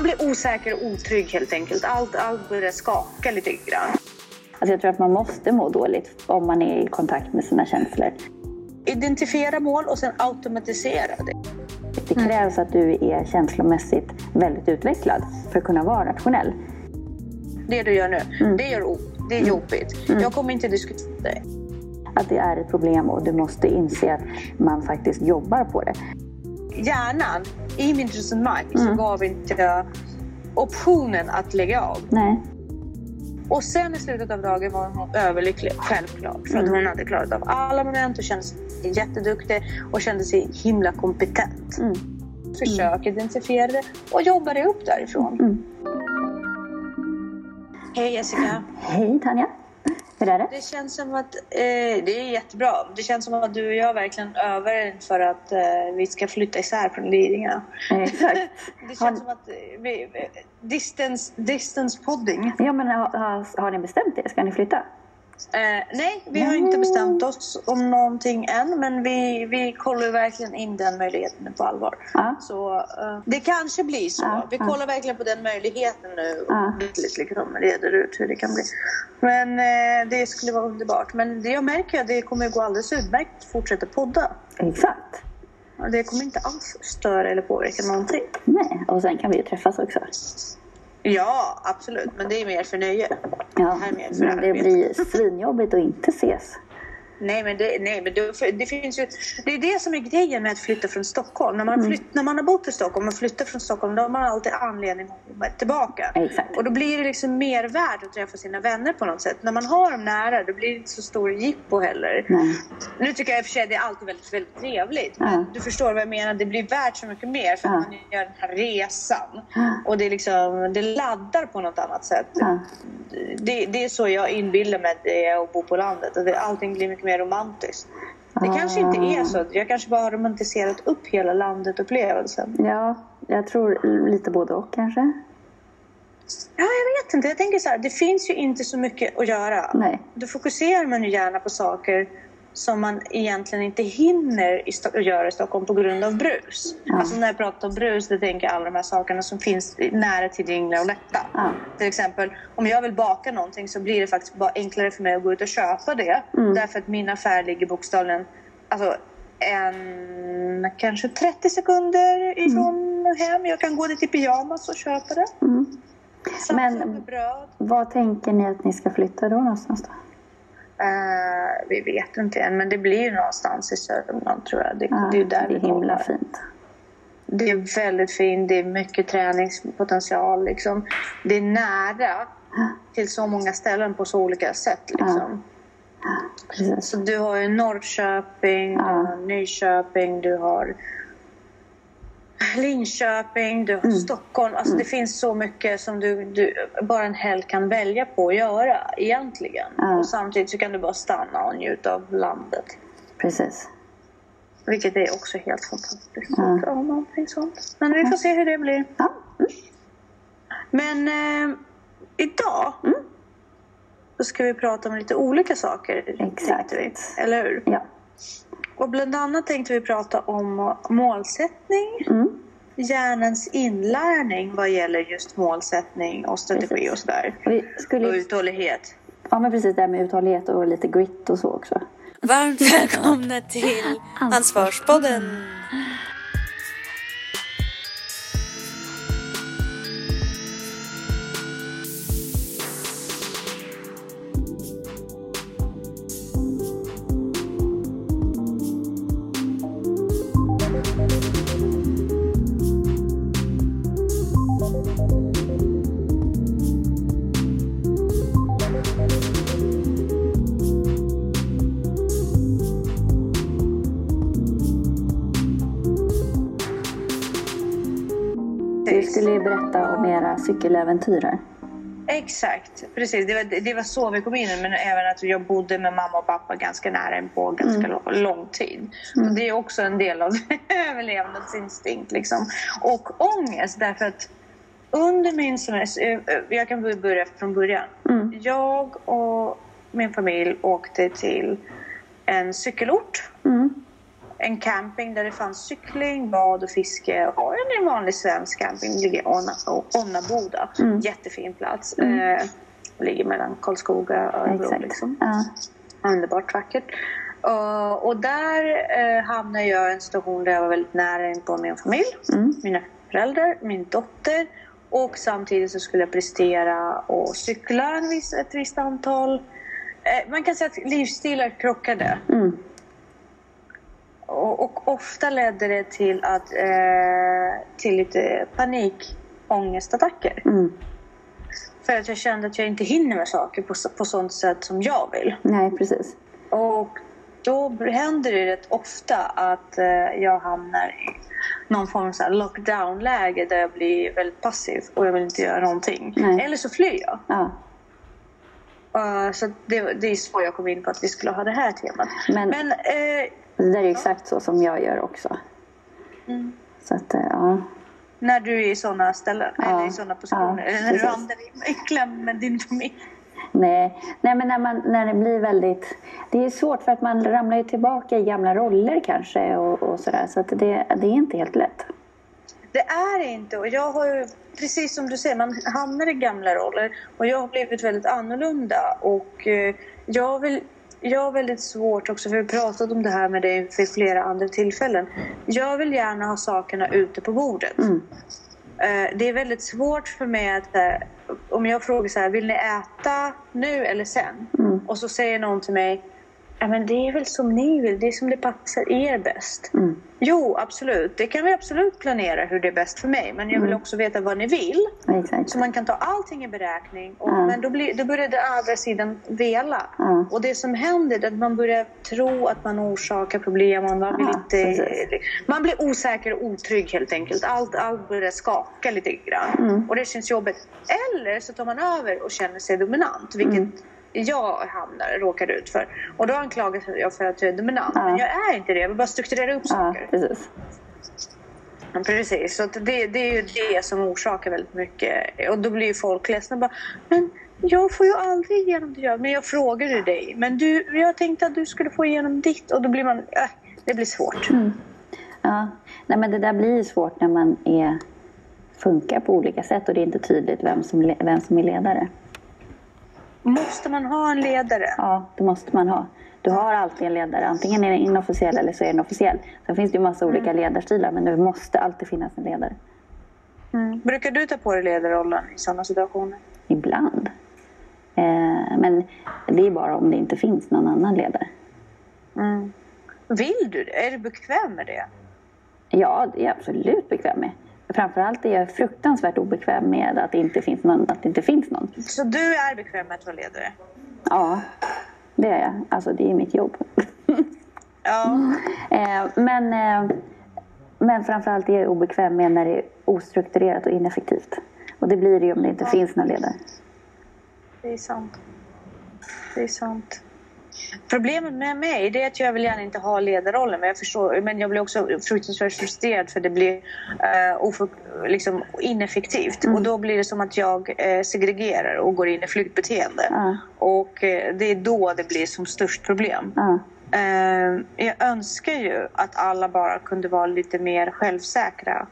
man blir osäker och otrygg helt enkelt. Allt, allt börjar skaka lite grann. Alltså jag tror att man måste må dåligt om man är i kontakt med sina känslor. Identifiera mål och sen automatisera det. Det krävs att du är känslomässigt väldigt utvecklad för att kunna vara rationell. Det du gör nu, det gör. Det är jobbigt. Jag kommer inte diskutera det. Att det är ett problem och du måste inse att man faktiskt jobbar på det. Hjärnan, i mitt resonemang, så gav inte jag optionen att lägga av. Nej. Och sen i slutet av dagen var hon överlycklig, självklart. För att hon hade klarat av alla moment och kände sig jätteduktig och kände sig himla kompetent. Mm. Försök identifiera det och jobba dig upp därifrån. Mm. Hej Jessica. Hej Tanja! Hur är det? Det känns som att eh, det är jättebra. Det känns som att du och jag verkligen övar för att eh, vi ska flytta isär från Lidingö. Eh, Exakt. Det Har, känns som att eh, vi, eh, distance, distance podding. ja, men har, har, har ni bestämt det? Ska ni flytta? Eh, nej, vi har inte bestämt oss om någonting än, men vi, vi kollar verkligen in den möjligheten på allvar. Ja. Så eh, det kanske blir så. Ja, vi ja. kollar verkligen på den möjligheten nu och Ja. lite liksom reder ut hur det kan bli. Men eh, det skulle vara underbart. Men det jag märker är att det kommer gå alldeles utmärkt att fortsätta podda. Exakt. Det kommer inte alls störa eller påverka någonting. Nej, och sen kan vi ju träffas också. Ja, absolut. Men det är mer för nöje. Ja, här med för men det blir svinjobbigt att inte ses. Nej, men, det, nej, men det, det finns ju... Det är det som är grejen med att flytta från Stockholm. När man, Mm. flytt, när man har bott i Stockholm och flyttar från Stockholm, då har man alltid anledning att komma tillbaka. Exakt. Och då blir det liksom mer värt att träffa sina vänner på något sätt. När man har dem nära, då blir det inte så stor jippo heller. Nej. Nu tycker jag i och för sig att det är alltid väldigt, väldigt trevligt. Ja. Men du förstår vad jag menar. Det blir värt så mycket mer för att Ja. man gör den här resan. Ja. Och det, liksom, det laddar på något annat sätt. Det, det är så jag inbillar mig att det är att bo på landet. Allting blir mycket mer romantiskt. Det Ah. kanske inte är så. Jag kanske bara har romantiserat upp hela landet-upplevelsen. Ja, jag tror lite både och kanske. Ja, jag vet inte. Jag tänker så här, det finns ju inte så mycket att göra. Nej. Då fokuserar man ju gärna på saker som man egentligen inte hinner i göra i Stockholm på grund av brus. Ja. Alltså när jag pratar om brus, det tänker jag alla de här sakerna som finns nära tillgängliga och lätta. Ja. Till exempel, om jag vill baka någonting så blir det faktiskt bara enklare för mig att gå ut och köpa det. Mm. Därför att min affär ligger bokstavligen alltså, en, kanske 30 sekunder ifrån hem. Jag kan gå dit i pyjamas och köpa det. Mm. Men- bröd. Vad tänker ni att ni ska flytta då någonstans då? Eh, vi vet inte än, men det blir någonstans i Sörmland tror jag. Det, Ja, det är där det är himla kollar. fint. Det är väldigt fint, det är mycket träningspotential. Liksom. Det är nära till så många ställen på så olika sätt. Liksom. Precis. Så du har ju Norrköping, Ja. du har Nyköping, du har Linköping, du har Mm. Stockholm. Alltså det finns så mycket som du, du bara en helg kan välja på att göra egentligen. Ja. Och samtidigt så kan du bara stanna och njuta av landet. Precis. Vilket är också helt fantastiskt. Någonting sånt. Men vi får se hur det blir. Ja. Men eh, idag Mm. så ska vi prata om lite olika saker. Exakt. eller hur? Ja. Och bland annat tänkte vi prata om målsättning, Mm. hjärnans inlärning vad gäller just målsättning och strategi Precis. och sådär. Och vi Och skulle, uthållighet. ja men precis det här med uthållighet och lite grit och så också. Varmt välkomna till Ansvarspodden. Om era cykeläventyr här. Exakt, precis. Det var, det var så vi kom in men även att jag bodde med mamma och pappa ganska nära en på ganska lång, lång tid. Så det är också en del av överlevnadsinstinkt. Liksom. Och ångest därför att under min semester, eh, eh, jag kan börja från början. Mm. Jag och min familj åkte till en cykelort Mm. En camping där det fanns cykling, bad och fiske och en vanlig svensk camping. Ligger i Onna- Onnaboda. Jättefin plats. Eh, ligger mellan Karlskoga och Örebro. Liksom. Ja. Underbart vackert. Uh, och där uh, hamnade jag i en situation där jag var väldigt nära in på min familj. Mina föräldrar, min dotter. Och samtidigt så skulle jag prestera och cykla en viss, ett visst antal. Eh, man kan säga att livsstilar krockade. Mm. Och, och ofta ledde det till, att, eh, till lite panikångestattacker. Mm. För att jag kände att jag inte hinner med saker på, på sånt sätt som jag vill. Nej, precis. Och då händer det rätt ofta att eh, jag hamnar i någon form av lockdown-läge där jag blir väldigt passiv och jag vill inte göra någonting. Nej. Eller så flyr jag. Ja. Eh, så det, det är så jag kom in på att vi skulle ha det här temat. Men- Men eh, Det där är ju exakt så som jag gör också. Mm. Så att, eh, ja. när du är i sådana ställen, Ja. eller i sådana positioner, Ja, eller när du precis. i, i kläm med din familj. Nej, nej men när, man, när det blir väldigt... Det är svårt för att man ramlar ju tillbaka i gamla roller kanske och, och sådär. Så att det, det är inte helt lätt. Det är det inte. Och jag har ju, precis som du säger, man hamnar i gamla roller. Och jag har blivit väldigt annorlunda. Och eh, jag, vill, jag har väldigt svårt också, för vi har pratat om det här med dig vid flera andra tillfällen. Jag vill gärna ha sakerna ute på bordet. Mm. Eh, det är väldigt svårt för mig att eh, om jag frågar så här, vill ni äta nu eller sen? Mm. Och så säger någon till mig, ja men det är väl som ni vill, det är som det passar er bäst. Mm. Jo, absolut. Det kan vi absolut planera hur det är bäst för mig. Men jag vill också veta vad ni vill. Exakt. Så man kan ta allting i beräkning. Och, Ja. Men då, blir, då börjar den andra sidan vela. Ja. Och det som händer är att man börjar tro att man orsakar problem. Och man, vill inte, man blir osäker och otrygg helt enkelt. Allt, allt börjar skaka lite grann. Mm. Och det känns jobbigt. Eller så tar man över och känner sig dominant. Vilket Mm. Jag hamnar, råkar ut för. Och då anklagas jag för att jag är dominant. Ja. Men jag är inte det. Jag vill bara strukturera upp saker. precis. Ja, Precis, så att det, det är ju det som orsakar väldigt mycket. Och då blir ju folk ledsna bara, men jag får ju aldrig igenom det jag Men jag frågade ju dig, men du, jag tänkte att du skulle få igenom ditt. Och då blir man, äh, det blir svårt. Ja. Nej, men det där blir ju svårt när man är, funkar på olika sätt och det är inte tydligt vem som, vem som är ledare. Måste man ha en ledare? Ja, det måste man ha. Du har alltid en ledare. Antingen är den inofficiell eller så är den officiell. Sen finns det ju massa olika ledarstilar men det måste alltid finnas en ledare. Mm. Brukar du ta på dig ledarrollen i sådana situationer? Ibland. Eh, men det är bara om det inte finns någon annan ledare. Mm. Vill du det? Är du bekväm med det? Ja, det är jag absolut bekväm med. Framförallt är jag fruktansvärt obekväm med att det inte finns någon. Att det inte finns någon. Så du är bekväm med att vara ledare? Ja, det är jag. Alltså det är mitt jobb. Ja. Eh, men, eh, men framförallt är jag obekväm med när det är ostrukturerat och ineffektivt. Och det blir det ju om det inte finns någon ledare. Det är sant. Det är sant. Problemet med mig det är att jag vill gärna inte ha ledarrollen men jag, förstår, men jag blir också fruktansvärt frustrerad för det blir uh, oför, liksom ineffektivt. Och då blir det som att jag eh, segregerar och går in i flyktbeteende. Ja. Och eh, det är då det blir som störst problem. Ja, Eh, jag önskar ju att alla bara kunde vara lite mer självsäkra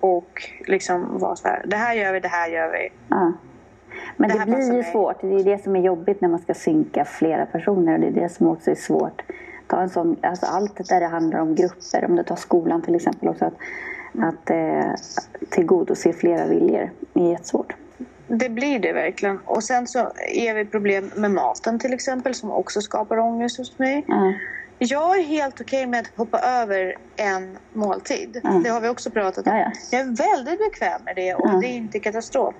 och liksom vara så här, det här gör vi, det här gör vi. Men Det det, blir ju svårt. Det är det som är jobbigt när man ska synka flera personer. Och det är det som också är svårt. Ta en sån, alltså allt där det handlar om grupper. Om du tar skolan till exempel också. Att, att eh, tillgodose flera viljor är jättesvårt. Det blir det verkligen. Och sen så är vi problem med maten till exempel som också skapar ångest hos mig. Ja, Jag är helt okej med att hoppa över en måltid. Mm. Det har vi också pratat om. Ja, ja. Jag är väldigt bekväm med det och Ja. det är inte katastrof.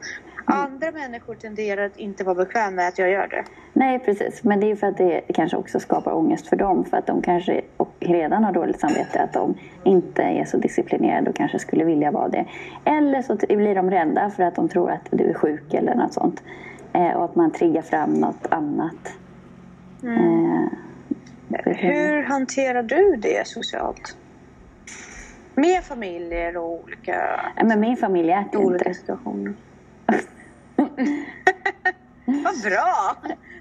Andra människor tenderar att inte vara bekväma med att jag gör det. Nej, precis. Men det är för att det kanske också skapar ångest för dem. För att de kanske redan har dåligt samvete att de inte är så disciplinerade och kanske skulle vilja vara det. Eller så blir de rädda för att de tror att du är sjuk eller något sånt. Eh, och att man triggar fram något annat. Eh, Hur hanterar du det socialt? Med familjer och olika, men min familj äter ju olika inte. situationer. Vad bra!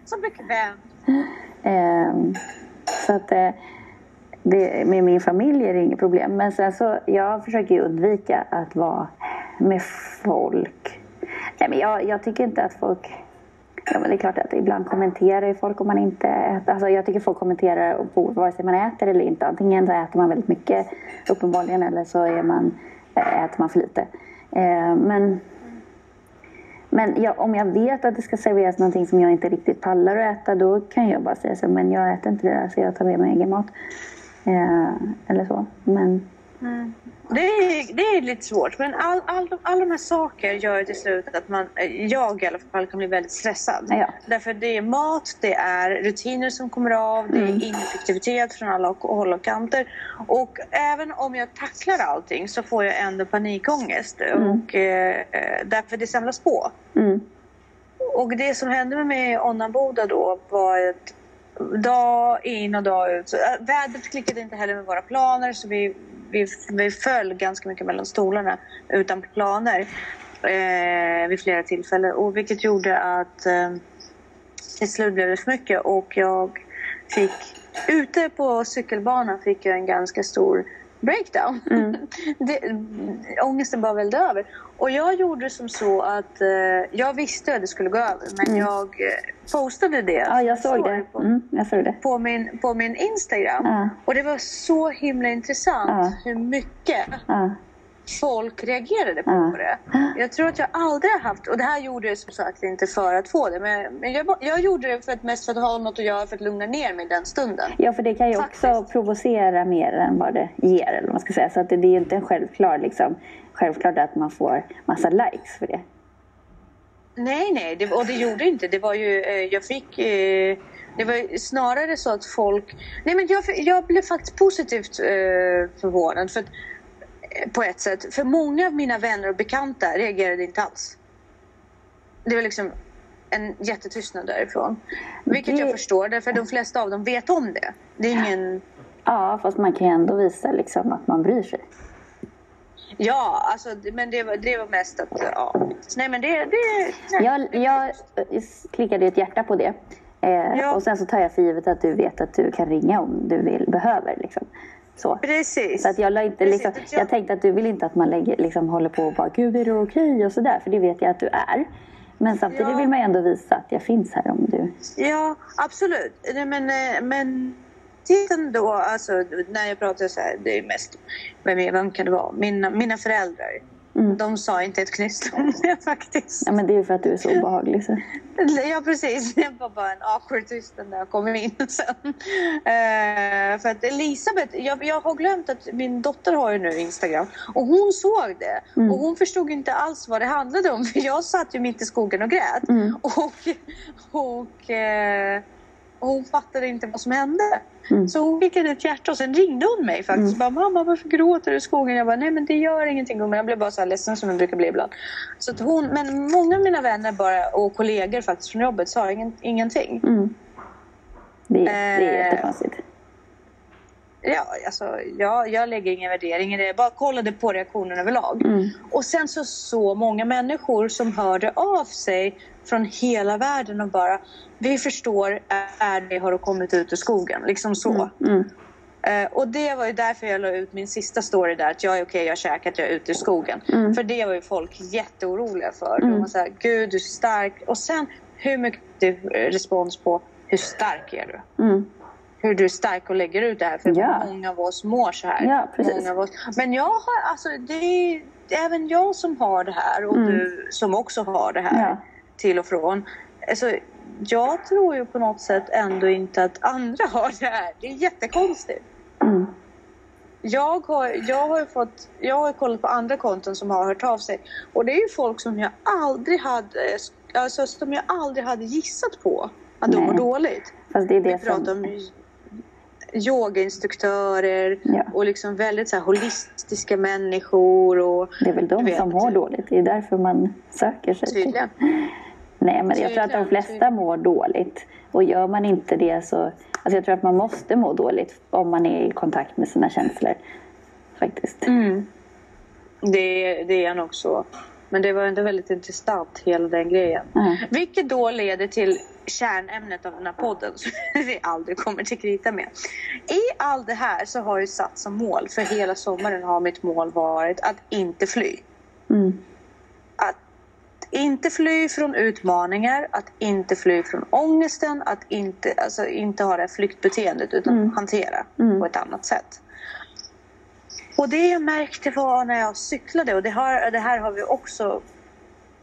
Så bekvämt. Eh, så att, eh, det, med min familj är det inget problem. Men sen så, jag försöker ju undvika att vara med folk. Nej, men jag, jag tycker inte att folk... Ja, men det är klart att ibland kommenterar ju folk om man inte äter. Alltså jag tycker folk kommenterar på vare sig man äter eller inte. Antingen så äter man väldigt mycket uppenbarligen eller så är man, äter man för lite. Eh, men men jag, om jag vet att det ska serveras någonting som jag inte riktigt pallar att äta då kan jag bara säga så men jag äter inte det där så jag tar med mig egen mat. Eh, eller så. Men... Mm. Det, är, det är lite svårt men alla all, all de här saker gör till slut att man, jag i alla fall kan bli väldigt stressad. Ja. Därför det är mat, det är rutiner som kommer av, det är Mm. ineffektivitet från alla håll och kanter. Och även om jag tacklar allting så får jag ändå panikångest och eh, därför det samlas på. Mm. Och det som hände med mig i Onnanboda då var att dag in och dag ut. Äh, vädret klickade inte heller med våra planer så vi, vi, vi föll ganska mycket mellan stolarna utan planer eh, vid flera tillfällen. Och vilket gjorde att eh, till slut blev det för mycket och jag fick ute på cykelbanan fick jag en ganska stor breakdown. det, ångesten bara vällde över. Och jag gjorde som så att eh, jag visste att det skulle gå över men jag eh, postade det. Ja, jag såg det. På, Mm, jag såg det. på, min, på min Instagram. Ja. Och det var så himla intressant Ja. hur mycket Ja. folk reagerade på det. Jag tror att jag aldrig har haft, och det här gjorde jag som sagt inte för att få det, men, men jag, jag gjorde det för att mest för att ha något att göra för att lugna ner mig den stunden. Ja, för det kan ju också Faktiskt. provocera mer än vad det ger. Eller vad man ska säga. Så att det, det är ju inte en självklar, liksom, självklart att man får massa likes för det. Nej, nej, det, och det gjorde inte. Det var ju, eh, jag fick... Eh, det var snarare så att folk... Nej, men jag, jag blev faktiskt positivt eh, förvånad. För att, på ett sätt. För många av mina vänner och bekanta reagerade inte alls. Det var liksom en jättetystnad därifrån. Vilket Det- jag förstår, därför de flesta av dem vet om det. Det är ingen... Ja, fast man kan ju ändå visa liksom, att man bryr sig. Ja, alltså, men det var, det var mest att... Ja. Nej, men det... det nej. Jag, jag klickade ett hjärta på det. Eh, Ja. Och sen så tar jag för givet att du vet att du kan ringa om du vill, behöver. Liksom. Så. Precis. Så att jag, la inte, Precis, liksom, jag- jag tänkte att du vill inte att man lägger, liksom, håller på och bara Gud är det okej och sådär. För det vet jag att du är. Men samtidigt Ja. vill man ju ändå visa att jag finns här om du... Ja, absolut. Nej, men, eh, men titeln då, alltså när jag pratar så här, det är mest, vem, vem kan det vara? Mina, mina föräldrar. Mm. De sa inte ett knyst om det faktiskt. Ja, men det är ju för att du är så obehaglig. Så. Ja, precis. Det var bara en awkward tystnad när jag kom in sen. Eh, för att Elisabeth, jag, jag har glömt att min dotter har ju nu Instagram och hon såg det Mm. och hon förstod inte alls vad det handlade om för jag satt ju mitt i skogen och grät Mm. och, och, eh, och hon fattade inte vad som hände. Mm. Så hon skickade ett hjärta och sen ringde hon mig faktiskt. Bara, Mamma varför gråter du i skogen? Jag bara, nej men det gör ingenting gumman. Jag blev bara så här ledsen som jag brukar bli ibland. Så hon, men många av mina vänner bara, och kollegor faktiskt från jobbet sa ingen, ingenting. Mm. Det, är- det är Eh. Ja, alltså, jag, jag lägger ingen värdering i det. Jag bara kollade på reaktionen överlag. Mm. Och sen så så många människor som hörde av sig från hela världen och bara Vi förstår, är det har kommit ut ur skogen? Liksom så. Mm. Eh, och det var ju därför jag la ut min sista story där att jag är okej, jag har käkat, jag är ute ur skogen. Mm. För det var ju folk jätteoroliga för. De var såhär, gud du är stark. Och sen hur mycket respons på hur stark är du? Mm. hur du är stark och lägger ut det här. För Ja. många av oss mår så här. Ja. Många av oss. Men jag har, alltså, det är det är även jag som har det här och du som också har det här Mm. Ja. till och från. Alltså, jag tror ju på något sätt ändå inte att andra har det här. Det är jättekonstigt. Mm. Jag har, jag har fått, jag har kollat på andra konton som har hört av sig och det är ju folk som jag aldrig hade, alltså som jag aldrig hade gissat på att de mår dåligt. Fast det är Vi det pratar som... om yogainstruktörer Ja. och liksom väldigt så holistiska människor. Och, Det är väl de vet, som mår dåligt. Det är därför man söker sig till... Tydligen. Nej, men jag tror att de Tydligen, flesta tydligen. mår dåligt. Och gör man inte det så... Alltså jag tror att man måste må dåligt om man är i kontakt med sina känslor. Faktiskt. Mm. Det, det är nog så. Men det var ändå väldigt intressant hela den grejen. Mm. Vilket då leder till kärnämnet av den här podden som vi aldrig kommer till krita med. I allt det här så har jag satt som mål för hela sommaren har mitt mål varit att inte fly. Mm. Att inte fly från utmaningar, att inte fly från ångesten, att inte, alltså, inte ha det här flyktbeteendet utan hantera på ett annat sätt. Och det jag märkte var när jag cyklade och det, har, det här har vi också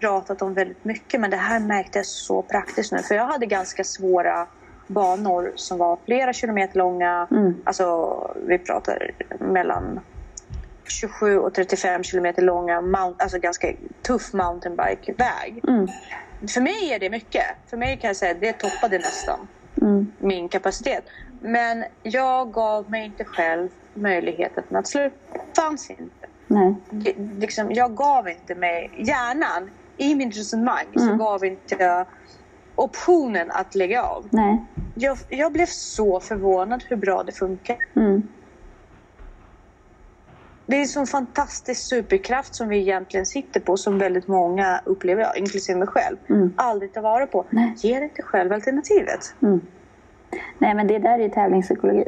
pratat om väldigt mycket men det här märkte jag så praktiskt nu för jag hade ganska svåra banor som var flera kilometer långa. Alltså vi pratar mellan 27 och 35 kilometer långa, mount, alltså ganska tuff mountainbike-väg. För mig är det mycket. För mig kan jag säga att det toppade nästan min kapacitet. Men jag gav mig inte själv möjligheten att sluta. Fanns inte. Nej. Det- Liksom, jag gav inte mig, hjärnan, i min resonemang så gav inte jag optionen att lägga av. Nej. Jag, jag blev så förvånad hur bra det funkar. Mm. Det är en sån fantastisk superkraft som vi egentligen sitter på som väldigt många upplever, jag, inklusive mig själv, aldrig tar vara på. Nej. Ge inte själv alternativet. Nej, men det där är ju tävlingspsykologi.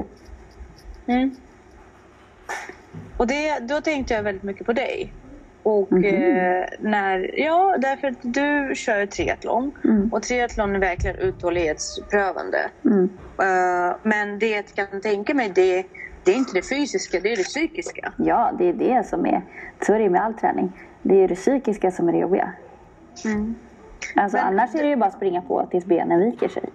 Och det, då tänkte jag väldigt mycket på dig. Och eh, när, ja, därför att du kör triathlon. Och triathlon är verkligen uthållighetsprövande. Eh, men det jag kan tänka mig, det, det är inte det fysiska, det är det psykiska. Ja, det är det som är... Så är det med all träning. Det är det psykiska som är det jobbiga. Alltså, Men- annars är det ju bara att springa på tills benen viker sig.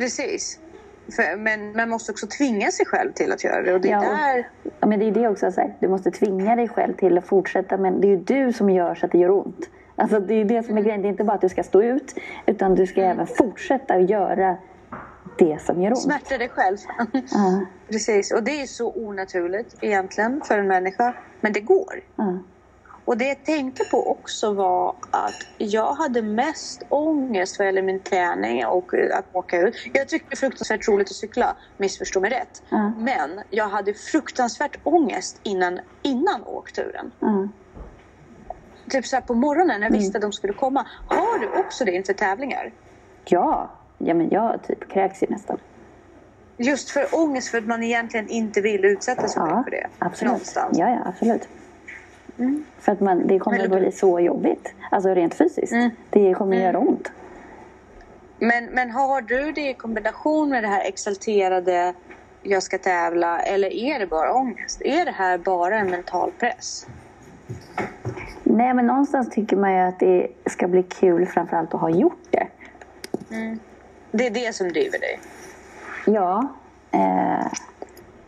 Precis. För, men man måste också tvinga sig själv till att göra det. Och det Ja, där... Ja, men det är det också. Så här, du måste tvinga dig själv till att fortsätta. Men det är ju du som gör så att det gör ont. Alltså, det är det som är grejen. Det är inte bara att du ska stå ut. Utan du ska även fortsätta att göra det som gör ont. Smärta dig själv. Ja, Precis. Och det är så onaturligt egentligen för en människa. Men det går. ja. Och det jag tänkte på också var att jag hade mest ångest vad gäller min träning och att åka ut. Jag tyckte det var fruktansvärt roligt att cykla, missförstå mig rätt. Ja. Men jag hade fruktansvärt ångest innan, innan åkturen. ja. Typ så här på morgonen när jag Mm. visste att de skulle komma. Har du också det inför tävlingar? Ja, ja men jag typ kräks ju nästan. Just för ångest för att man egentligen inte vill utsätta sig Ja, för det. absolut. Någonstans. Ja, ja, absolut. För att man, det kommer att bli så jobbigt. Alltså rent fysiskt. Det kommer göra ont. Men, men har du det i kombination med det här exalterade jag ska tävla eller är det bara ångest? Är det här bara en mental press? Nej, men någonstans tycker man ju att det ska bli kul framförallt att ha gjort det. Det är det som driver dig. Ja. Eh,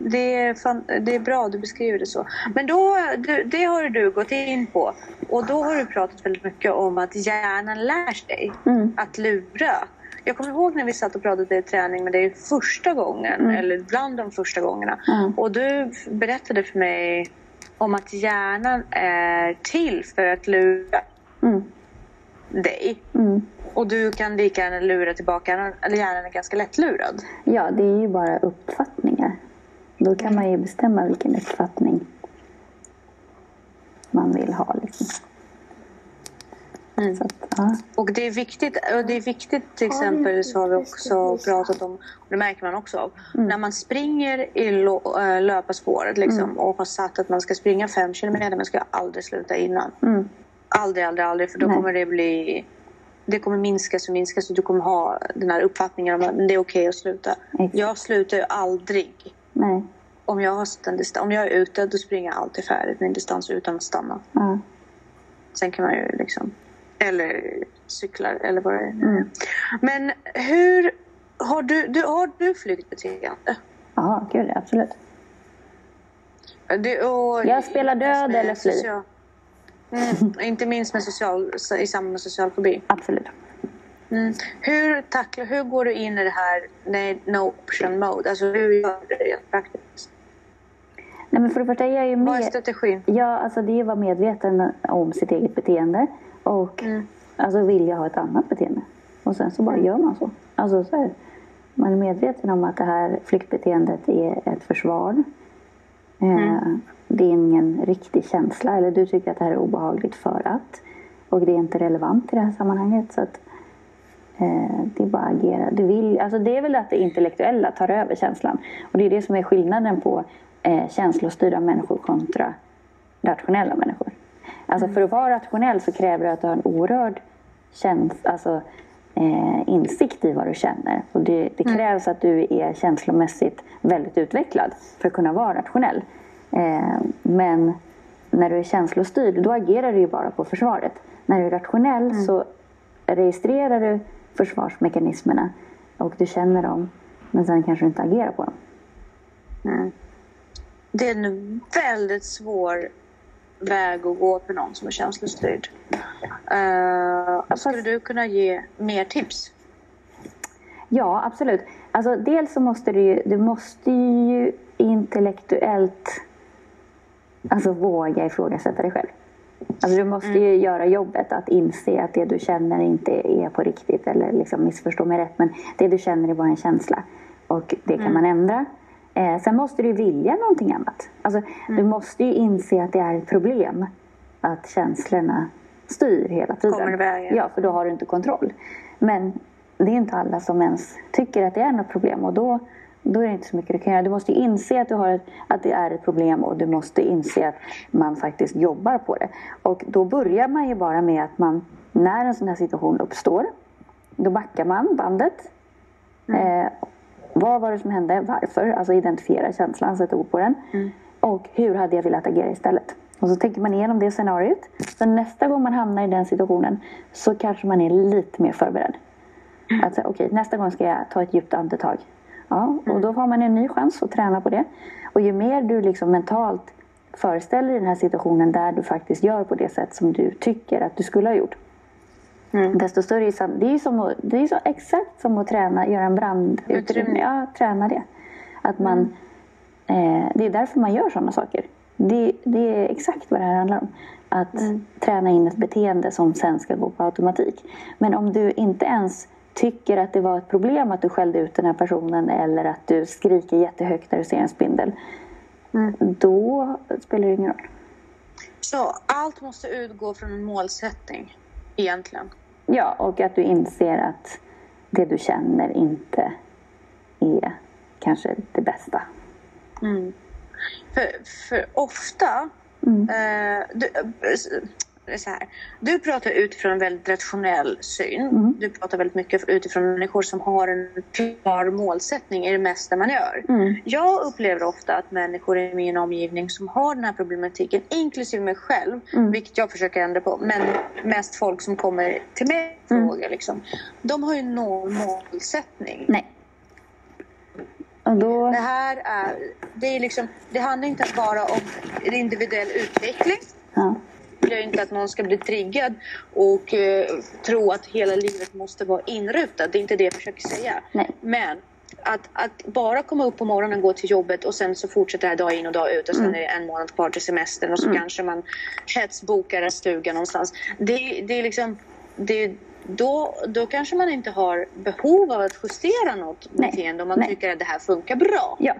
Det är, fan, det är bra, du beskriver det så. Men då, det har du gått in på. Och då har du pratat väldigt mycket om att hjärnan lär sig att lura. Jag kommer ihåg när vi satt och pratade i träning med dig första gången, eller bland de första gångerna. Och du berättade för mig om att hjärnan är till för att lura dig. Och du kan lika gärna lura tillbaka, eller hjärnan är ganska lättlurad. ja, det är ju bara uppfattningar. Då kan man ju bestämma vilken uppfattning man vill ha. Liksom. Så att, ja. Och det är viktigt, och det är viktigt till exempel så har vi också pratat om, och det märker man också av, när man springer i äh, löparspåret liksom, och har sagt att man ska springa fem kilometer men ska aldrig sluta innan. Aldrig, aldrig, aldrig för då Nej. kommer det bli det kommer minskas och minskas och du kommer ha den här uppfattningen om att det är okej att sluta. Exakt. Jag slutar ju aldrig. Nej. Om jag, har en distans, om jag är ute då springer jag alltid färdigt min distans utan att stanna. Ja. Sen kan man ju liksom... Eller cyklar eller vad det är. Men hur... Har du, du, har du flyktbeteende? ja, gud absolut. Du, och, Jag spelar död eller fly. social- Mm, inte minst med social, i samband med social fobi. Absolut. Mm. Hur, tacklar, hur går du in i det här no option mode? Alltså hur gör du det rent praktiskt? Nej, men för det första är jag ju Vad är med... strategin? Ja, alltså det är att vara medveten om sitt eget beteende. Och alltså vill jag ha ett annat beteende. Och sen så bara gör man så. Alltså så här, man är medveten om att det här flyktbeteendet är ett försvar. Eh, Det är ingen riktig känsla. Eller du tycker att det här är obehagligt för att. Och det är inte relevant i det här sammanhanget. Så att, det är bara att agera. Du vill, alltså det är väl att det intellektuella tar över känslan. Och det är det som är skillnaden på eh, känslostyrda människor kontra rationella människor. Alltså för att vara rationell så kräver det att du har en orörd käns alltså, eh, insikt i vad du känner. Och det, det krävs att du är känslomässigt väldigt utvecklad för att kunna vara rationell. Eh, men när du är känslostyrd, då agerar du ju bara på försvaret. När du är rationell så registrerar du försvarsmekanismerna och du känner dem, men sen kanske du inte agerar på dem. Det är en väldigt svår väg att gå för någon som är känslostyrd. Uh, skulle du kunna ge mer tips? Ja, absolut. Alltså, dels så måste du ju, du måste ju intellektuellt alltså, våga ifrågasätta dig själv. Alltså, du måste ju göra jobbet att inse att det du känner inte är på riktigt. Eller liksom missförstå mig rätt, men det du känner är bara en känsla. Och det kan man ändra. Eh, sen måste du vilja någonting annat. Alltså, Du måste ju inse att det är ett problem att känslorna styr hela tiden. Kommer i vägen. Ja, för då har du inte kontroll. Men det är inte alla som ens tycker att det är något problem och då, då är det inte så mycket du kan göra. Du måste inse att, du har ett, att det är ett problem och du måste inse att man faktiskt jobbar på det. Och då börjar man ju bara med att man, när en sån här situation uppstår, då backar man bandet. Eh, vad var det som hände? Varför? Alltså identifiera känslan, sätta ord på den. Och hur hade jag velat agera istället? Och så tänker man igenom det scenariot. Så nästa gång man hamnar i den situationen så kanske man är lite mer förberedd. Att säga, okej, nästa gång ska jag ta ett djupt andetag. Ja, och då har man en ny chans att träna på det. Och ju mer du liksom mentalt föreställer dig den här situationen där du faktiskt gör på det sätt som du tycker att du skulle ha gjort. Desto större är det är som att, det är så exakt som att träna, göra en brandutrymme. Ja, träna det. Att man, eh, det är därför man gör sådana saker. Det, det är exakt vad det här handlar om. Att träna in ett beteende som sen ska gå på automatik. Men om du inte ens tycker att det var ett problem att du skällde ut den här personen eller att du skriker jättehögt när du ser en spindel. Då spelar det ingen roll. Så allt måste utgå från en målsättning egentligen. Ja, och att du inser att det du känner inte är kanske det bästa. För, för ofta... Eh, du, eh, är så här. Du pratar utifrån en väldigt rationell syn. Du pratar väldigt mycket utifrån människor som har en klar målsättning i det mesta man gör. Jag upplever ofta att människor i min omgivning som har den här problematiken, inklusive mig själv, vilket jag försöker ändra på, men mest folk som kommer till mig och frågar, liksom, de har ju noll målsättning. Nej. Då... Det här är, det är liksom, det handlar inte bara om individuell utveckling. Ja. Det är inte att någon ska bli triggad och eh, tro att hela livet måste vara inrutat. Det är inte det jag försöker säga. Nej. Men att, att bara komma upp på morgonen, gå till jobbet och sen så fortsätter det här dag in och dag ut och sen är det en månad kvar till semestern och så kanske man hetsbokar en stuga någonstans. Det, det är liksom, det, då, då kanske man inte har behov av att justera något Nej. beteende om man Nej. tycker att det här funkar bra. Ja.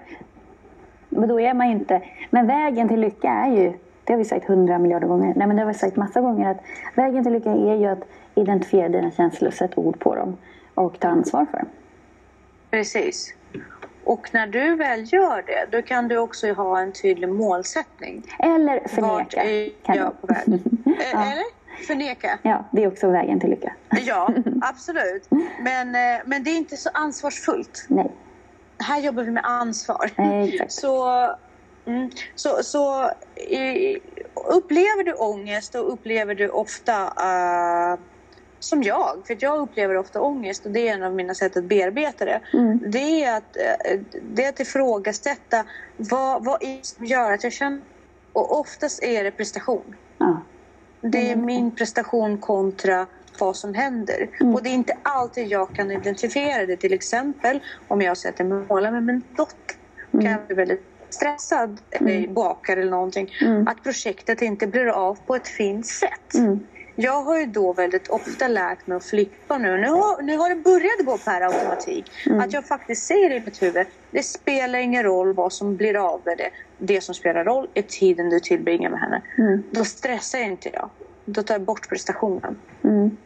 Men då är man inte... Men vägen till lycka är ju... Det har vi sagt hundra miljarder gånger. Nej, men det har vi sagt massa gånger. att Vägen till lycka är ju att identifiera dina känslor, sätta ord på dem och ta ansvar för dem. Precis. Och när du väl gör det, då kan du också ha en tydlig målsättning. Eller Vart förneka. är kan jag på väg? Eh, Eller? Förneka? Ja, det är också vägen till lycka. Ja, absolut. Men, eh, men det är inte så ansvarsfullt. Nej. Här jobbar vi med ansvar. Nej, exakt. Så, mm, så, så upplever du ångest och upplever du ofta eh, som jag, för jag upplever ofta ångest och det är en av mina sätt att bearbeta det. Mm. Det, är att, eh, det är att ifrågasätta vad, vad är det som gör att jag känner... Och oftast är det prestation. Ja. Det är min prestation kontra vad som händer. Och det är inte alltid jag kan identifiera det. Till exempel om jag sätter målen med min dotter. Kan jag bli väldigt stressad eller bakar eller någonting. Att projektet inte blir av på ett fint sätt. Mm. Jag har ju då väldigt ofta lärt mig att flippa nu. Nu har, nu har det börjat gå per automatik. Att jag faktiskt säger i mitt huvud, det spelar ingen roll vad som blir av med det. Det som spelar roll är tiden du tillbringar med henne. Då stressar inte jag. Då tar jag bort prestationen. Mm.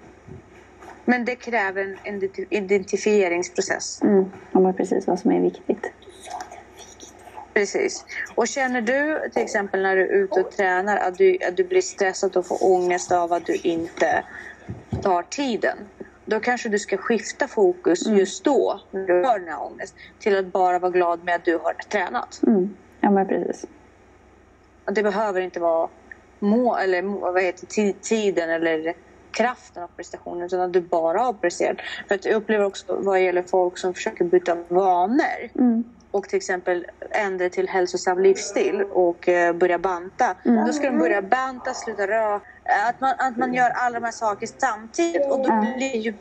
Men det kräver en identi- identifieringsprocess. Mm. Ja, men precis vad som är viktigt. Precis. Och känner du till exempel när du är ute och tränar att du, att du blir stressad och får ångest av att du inte tar tiden. Då kanske du ska skifta fokus just då, när du har den här ångest, till att bara vara glad med att du har tränat. Mm. Ja, men precis. Och det behöver inte vara må, eller, vad heter, ti- tiden eller kraften av prestationen utan att du bara har presterat. För att jag upplever också vad gäller folk som försöker byta vanor Mm. Och till exempel ändra till hälsosam livsstil och eh, börja banta. Mm. Då ska de börja banta, sluta röra. Att man, att man gör alla de här sakerna samtidigt och då Ja. blir ju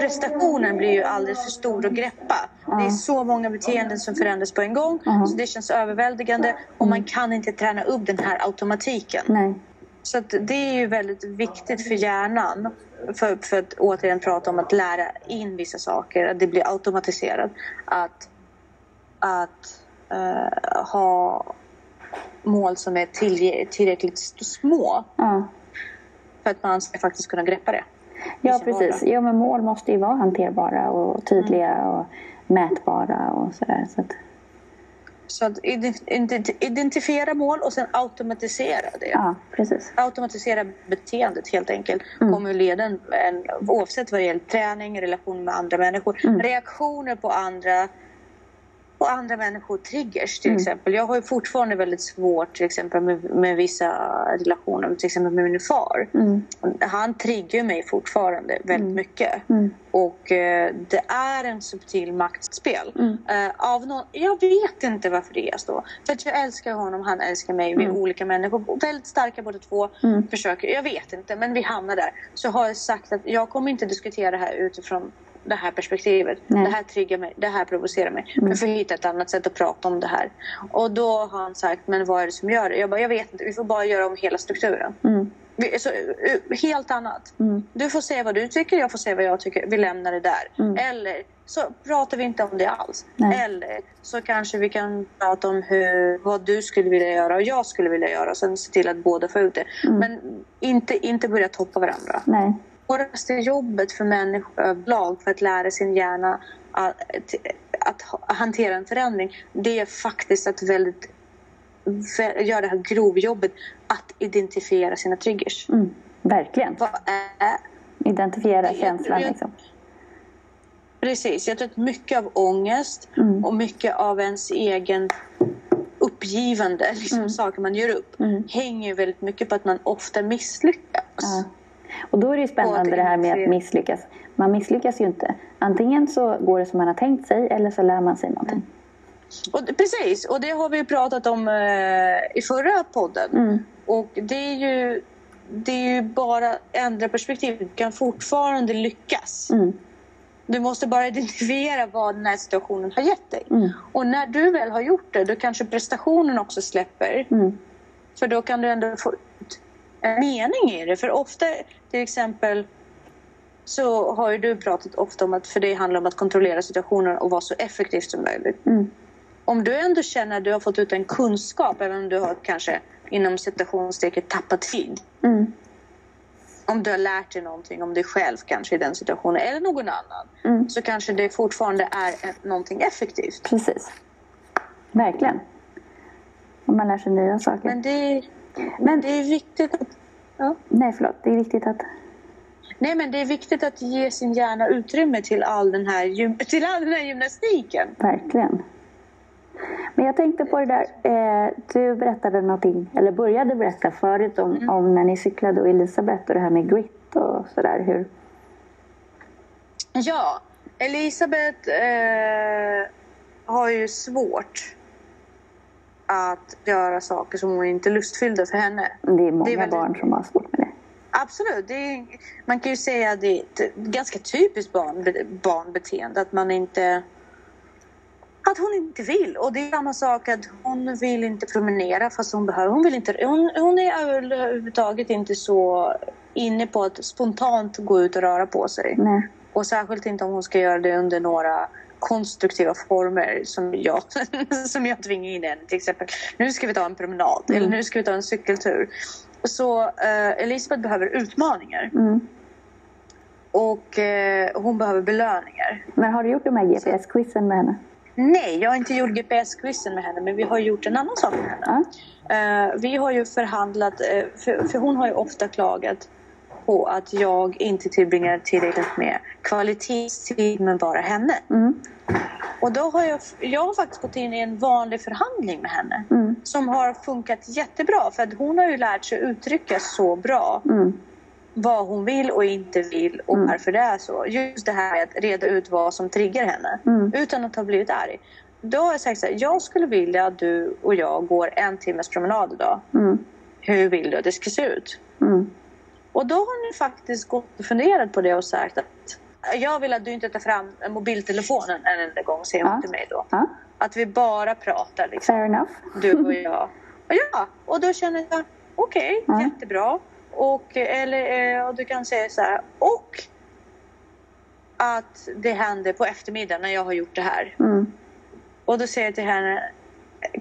prestationen blir ju alldeles för stor att greppa. Det är så många beteenden som förändras på en gång Ja. så det känns överväldigande och man kan inte träna upp den här automatiken. Nej. Så det är ju väldigt viktigt för hjärnan för, för att återigen prata om att lära in vissa saker, att det blir automatiserat. Att, att eh, ha mål som är tillräckligt små Ja. för att man ska faktiskt kunna greppa det. Ja, precis. Ja, men mål måste ju vara hanterbara och tydliga och mätbara och sådär. Så att, Så att ident- ident- identifiera mål och sen automatisera det. ja, precis. automatisera beteendet helt enkelt kommer att leda en, en, oavsett vad det gäller träning, relation med andra människor, reaktioner på andra på andra människor, triggers till exempel. Jag har ju fortfarande väldigt svårt till exempel med, med vissa relationer, till exempel med min far. Mm. Han triggar mig fortfarande väldigt mycket. Mm. Och eh, det är en subtil maktspel. Mm. Eh, av någon, jag vet inte varför det är så. För att jag älskar honom, han älskar mig. Vi är olika människor. Väldigt starka båda två. Mm. Försöker, jag vet inte, men vi hamnar där. Så har jag sagt att jag kommer inte diskutera det här utifrån det här perspektivet. Nej. Det här triggar mig, det här provocerar mig. Vi får hitta ett annat sätt att prata om det här. Och då har han sagt, men vad är det som gör det? Jag bara, jag vet inte. Vi får bara göra om hela strukturen. Mm. Vi, så, eh, helt annat. Mm. Du får säga vad du tycker, jag får säga vad jag tycker. Vi lämnar det där. Mm. Eller så pratar vi inte om det alls. Nej. Eller så kanske vi kan prata om hur, vad du skulle vilja göra och jag skulle vilja göra. Och sen se till att båda får ut det. Mm. Men inte, inte börja toppa varandra. Nej. Svåraste jobbet för människor överlag för att lära sin hjärna att, att ha- hantera en förändring. Det är faktiskt att väldigt vä- göra det här grovjobbet att identifiera sina triggers. Mm. Verkligen. Vad är Identifiera känslan jag- liksom. Precis, jag tror att mycket av ångest Mm. och mycket av ens egen uppgivande, liksom saker man gör upp, Mm. hänger väldigt mycket på att man ofta misslyckas. Ja. Och då är det ju spännande det här med att misslyckas. Man misslyckas ju inte. Antingen så går det som man har tänkt sig eller så lär man sig någonting. Och, det- precis, och det har vi ju pratat om eh, i förra podden. Mm. Och det är ju det är ju bara ändra perspektiv. Du kan fortfarande lyckas. Mm. Du måste bara identifiera vad den här situationen har gett dig. Mm. Och när du väl har gjort det, då kanske prestationen också släpper. Mm. För då kan du ändå få ut mening i det. För ofta, till exempel, så har ju du pratat ofta om att för det handlar om att kontrollera situationen och vara så effektivt som möjligt. Mm. Om du ändå känner att du har fått ut en kunskap, även om du har kanske inom citationstecken tappat tid. Mm. Om du har lärt dig någonting om dig själv kanske i den situationen, eller någon annan. Mm. Så kanske det fortfarande är någonting effektivt. Precis. Verkligen. Om man lär sig nya saker. Men det, Men- det är viktigt att Ja. Nej, förlåt. Det är viktigt att... Nej, men det är viktigt att ge sin hjärna utrymme till all den här, gym- till all den här gymnastiken. Verkligen. Men jag tänkte på det där. Eh, du berättade någonting, eller började berätta förut om, om när ni cyklade och Elisabeth och det här med grit och sådär. Hur... Ja, Elisabeth eh, har ju svårt att göra saker som hon inte är lustfyllda för henne. Det är många Det är väldigt- barn som har svårt med det. Absolut. Det är, man kan ju säga att det är ett ganska typiskt barn, barnbeteende. Att man inte... Att hon inte vill. Och det är samma sak att hon vill inte promenera fast hon behöver. Hon, vill inte, hon, hon är överhuvudtaget inte så inne på att spontant gå ut och röra på sig. Nej. Och särskilt inte om hon ska göra det under några konstruktiva former som jag, som jag tvingar in henne. Till exempel, nu ska vi ta en promenad Mm. eller nu ska vi ta en cykeltur. Så eh, Elisabeth behöver utmaningar Mm. och eh, hon behöver belöningar. Men har du gjort de här GPS-quizen med henne? Nej, jag har inte gjort GPS-quizen med henne men vi har gjort en annan sak med henne. Ja. Eh, vi har ju förhandlat, eh, för, för hon har ju ofta klagat på att jag inte tillbringar tillräckligt med kvalitetstid med bara henne. Mm. Och då har jag, jag har faktiskt gått in i en vanlig förhandling med henne. Mm. Som har funkat jättebra för att hon har ju lärt sig uttrycka så bra Mm. vad hon vill och inte vill och Mm. varför det är så. Just det här med att reda ut vad som triggar henne Mm. utan att ha blivit arg. Då har jag sagt så här, jag skulle vilja att du och jag går en timmes promenad idag. Mm. Hur vill du att det ska se ut? Och då har ni faktiskt gått och funderat på det och sagt att jag vill att du inte tar fram mobiltelefonen en enda gång, säger hon Ja. till mig då. Ja. Att vi bara pratar liksom, Fair enough. du och jag. Och ja, och då känner jag, okej, Ja. jättebra. Och, eller, eh, och du kan säga så här, och att det händer på eftermiddagen när jag har gjort det här. Mm. Och då säger jag till henne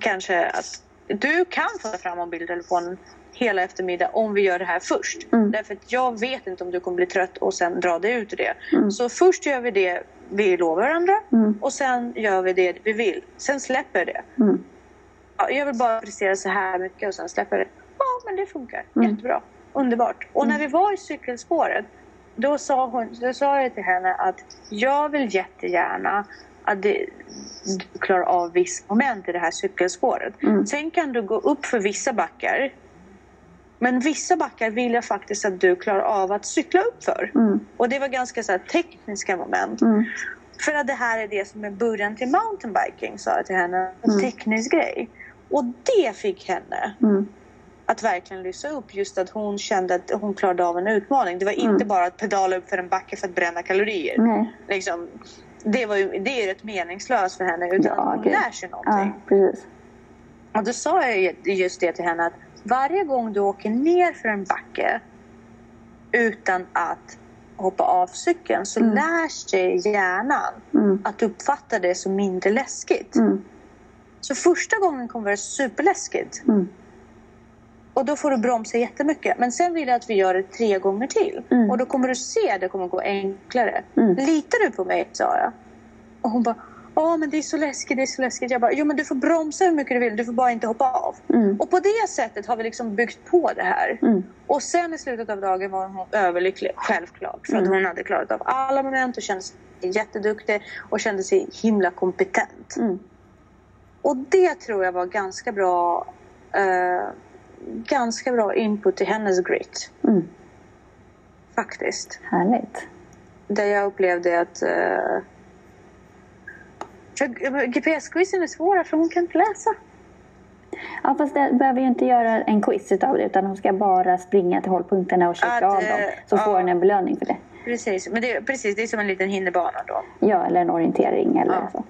kanske att du kan få ta fram mobiltelefonen hela eftermiddag om vi gör det här först. Mm. Därför att jag vet inte om du kommer bli trött och sen dra dig ut ur det. Mm. Så först gör vi det vi lovar varandra Mm. och sen gör vi det vi vill. Sen släpper det. Mm. Ja, jag vill bara prestera så här mycket och sen släpper det. Ja, men det funkar. Mm. Jättebra. Underbart. Och när vi var i cykelspåret då sa, hon, då sa jag till henne att jag vill jättegärna att det, du klarar av vissa moment i det här cykelspåret. Mm. Sen kan du gå upp för vissa backar. Men vissa backar vill jag faktiskt att du klarar av att cykla upp för. Mm. Och det var ganska så här, tekniska moment. Mm. För att det här är det som är början till mountainbiking, sa jag till henne. En Mm. teknisk grej. Och det fick henne Mm. att verkligen lysa upp just att hon kände att hon klarade av en utmaning. Det var inte Mm. bara att pedala upp för en backe för att bränna kalorier. Nej. Liksom, det, var ju, det är ju rätt meningslöst för henne utan Ja, hon gud. lär sig Ja, någonting. precis. Och då sa jag ju just det till henne att varje gång du åker ner för en backe utan att hoppa av cykeln så Mm. lär sig hjärnan Mm. att uppfatta det som mindre läskigt. Mm. Så första gången kommer det vara superläskigt. Mm. Och då får du bromsa jättemycket. Men sen vill jag att vi gör det tre gånger till. Mm. Och då kommer du se att det kommer gå enklare. Mm. Litar du på mig? sa jag. Och hon bara, ja men det är så läskigt, det är så läskigt. Jag bara, jo men du får bromsa hur mycket du vill, du får bara inte hoppa av. Mm. Och på det sättet har vi liksom byggt på det här. Mm. Och sen i slutet av dagen var hon överlycklig, självklart. För att Mm. hon hade klarat av alla moment och kände sig jätteduktig och kände sig himla kompetent. Mm. Och det tror jag var ganska bra eh, ganska bra input i hennes grit. Mm. Faktiskt. Härligt. Där jag upplevde att eh, GPS-quizen är svåra för hon kan inte läsa. Ja, fast det behöver ju inte göra en quiz utav det utan hon ska bara springa till hållpunkterna och checka Att, av eh, dem. Så får ja. hon en belöning för det. Precis, men det, precis, det är som en liten hinderbana då. Ja, eller en orientering eller Ja. så.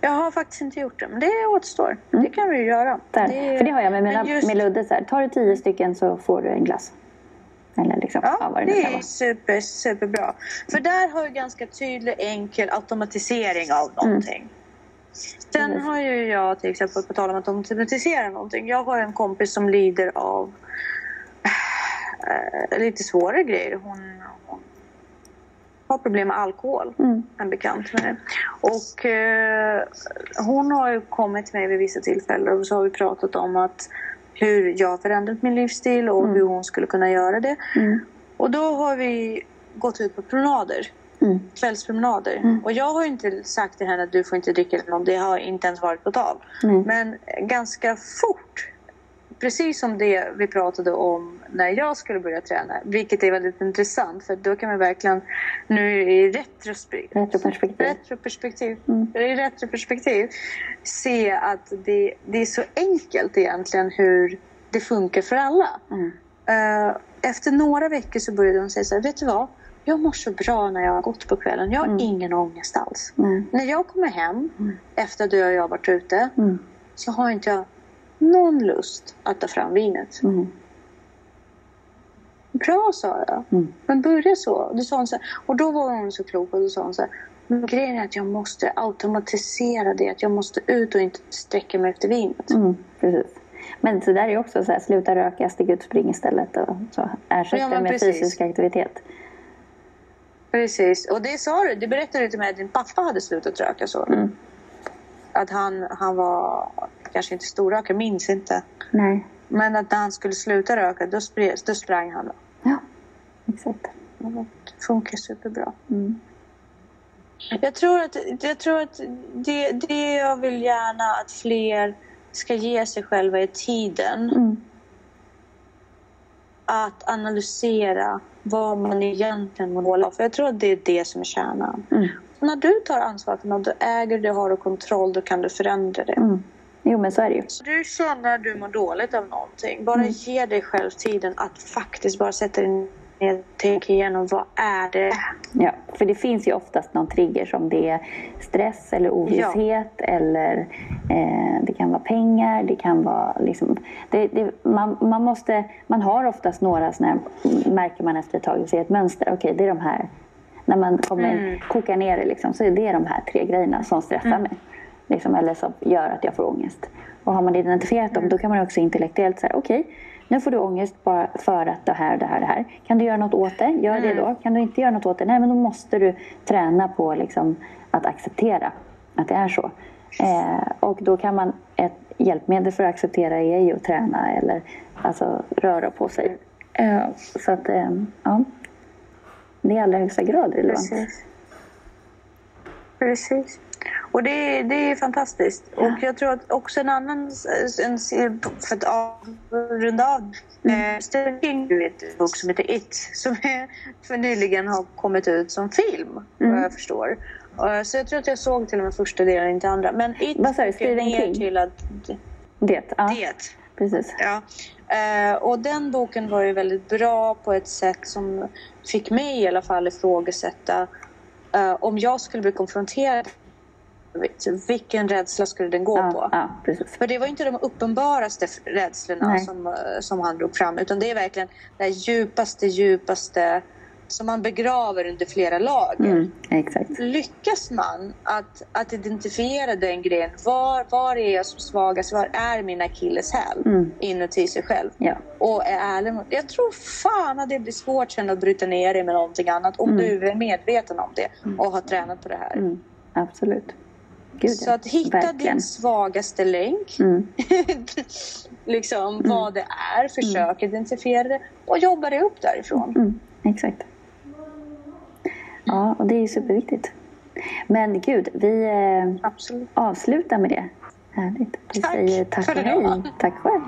Jag har faktiskt inte gjort det, men det återstår. Mm. Det kan vi ju göra. Där. Det- För det har jag med, mina, just- med Ludde. Så här, tar du tio stycken så får du en glass. Eller liksom, ja, det det är super, superbra. För där har jag ganska tydlig, enkel automatisering av någonting. Sen Mm. Precis. har ju jag till exempel, på tal om att automatisera någonting. Jag har en kompis som lider av eh, lite svåra grejer. Hon, hon har problem med alkohol. Mm. En bekant med det. Och eh, hon har ju kommit till mig vid vissa tillfällen och så har vi pratat om att hur jag förändrat min livsstil och Mm. hur hon skulle kunna göra det. Mm. Och då har vi gått ut på promenader. Mm. Kvällspromenader. Mm. Och jag har inte sagt till henne att du får inte dricka eller något. Det har inte ens varit på tal. Men ganska fort, precis som det vi pratade om när jag skulle börja träna, vilket är väldigt intressant för då kan man verkligen nu i retrospekt, Retroperspektiv. retroperspektiv, Mm. i retroperspektiv se att det, det är så enkelt egentligen hur det funkar för alla. Mm. Eh, efter några veckor så började hon säga så här, vet du vad? Jag mår så bra när jag har gått på kvällen. Jag har Mm. ingen ångest alls. Mm. När jag kommer hem Mm. efter att du och jag har varit ute Mm. så har inte jag någon lust att ta fram vinet. Mm. Bra, sa jag. Mm. Men börja så. Då sa hon så här, och då var hon så klok och då sa hon så här, men grejen är att jag måste automatisera det. Att jag måste ut och inte sträcka mig efter vinet. Mm, precis. Men så där är också så här, sluta röka, stick ut, spring istället och så ersätt Ja, det med precis. fysisk aktivitet. Precis. Och det sa du, det berättade du till mig att din pappa hade slutat röka så. Mm. Att han, han var kanske inte storrökare, minns inte. Nej, Men att när han skulle sluta röka, då, spred, då sprang han. ja, exakt. Det funkar superbra. Mm. Jag tror att, jag tror att det, det jag vill gärna att fler ska ge sig själva i tiden. Mm. Att analysera vad man egentligen mår av. För jag tror att det är det som är kärnan. Mm. När du tar ansvar för något, du äger det, har du kontroll, då kan du förändra det. Mm. Jo, men så är det ju. Så du känner att du mår dåligt av någonting, bara Mm. ge dig själv tiden att faktiskt bara sätta dig ner och tänka igenom vad är det? Ja, för det finns ju oftast någon trigger som det är stress eller ovisshet eller eh, det kan vara pengar, det kan vara liksom... Det, det, man, man, måste, man har oftast några sådana här, märker man efter ett tag, ser ett mönster. Okej, det är de här. När man kommer Mm. kokar ner det liksom, så är det de här tre grejerna som stressar mig. Liksom, eller som gör att jag får ångest. Och har man identifierat dem, då kan man också intellektuellt säga okej, nu får du ångest bara för att det här, det här, det här. Kan du göra något åt det? Gör det då. Kan du inte göra något åt det? Nej, men då måste du träna på liksom, att acceptera att det är så. Eh, och då kan man, ett hjälpmedel för att acceptera är ju att träna eller alltså, röra på sig. Eh, så att, eh, ja. Det är i allra högsta grad relevant. Precis. Precis. Och det, det är fantastiskt. Och jag tror att också en annan, en, för att avrunda av, mm. Stephen King en bok som heter It, som är, för nyligen har kommit ut som film, Mm. vad jag förstår. Eh, Så jag tror att jag såg till och med första delen, inte andra. Men It Vad sa du, Stephen King? till att Det, ja, det precis. Ja. Eh, och den boken var ju väldigt bra på ett sätt som fick mig i alla fall ifrågasätta eh, om jag skulle bli konfronterad vilken rädsla skulle den gå Ja, på? ja. För det var inte de uppenbaraste rädslorna Nej. som, eh, som han drog fram utan det är verkligen det djupaste, djupaste som man begraver under flera lager. Mm, exakt. Lyckas man att, att identifiera den grejen, var, var är jag som svagast, var är min akilleshäl Mm. inuti sig själv? Ja. Och är ärlig mot, jag tror fan att det blir svårt sen att bryta ner det med någonting annat om du är medveten om det och har tränat på det här. Mm, absolut. Gud, Så att hitta verkligen. din svagaste länk, Mm. liksom vad det är, försök identifiera det och jobba dig upp därifrån. Mm, exakt. Ja, och det är ju superviktigt. Men gud, vi eh, Absolut. avslutar med det. Härligt. Vi Tack säger tack för och hej. Tack själv.